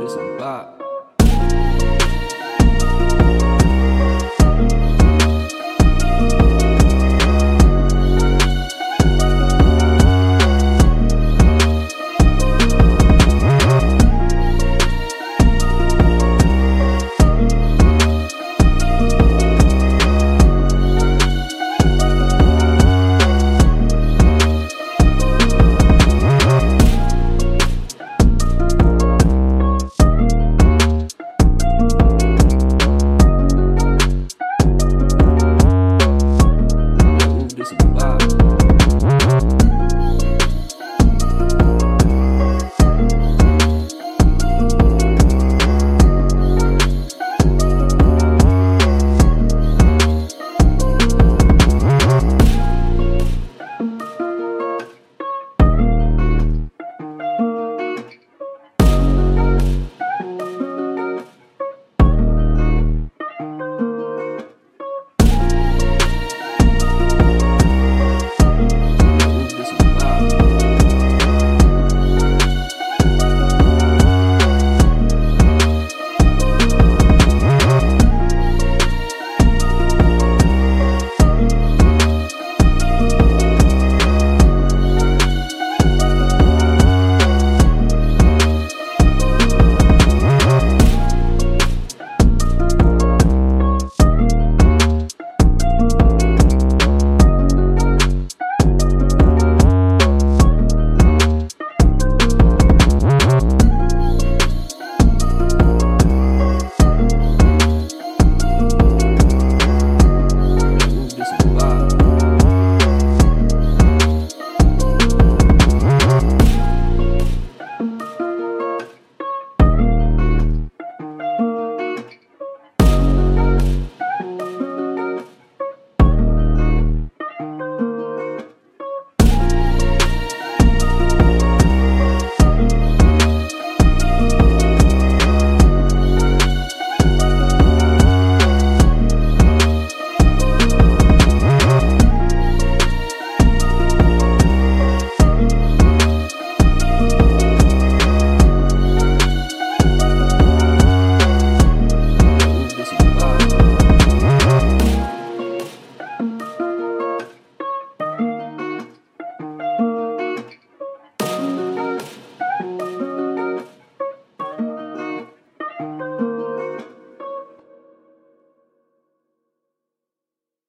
this and bop.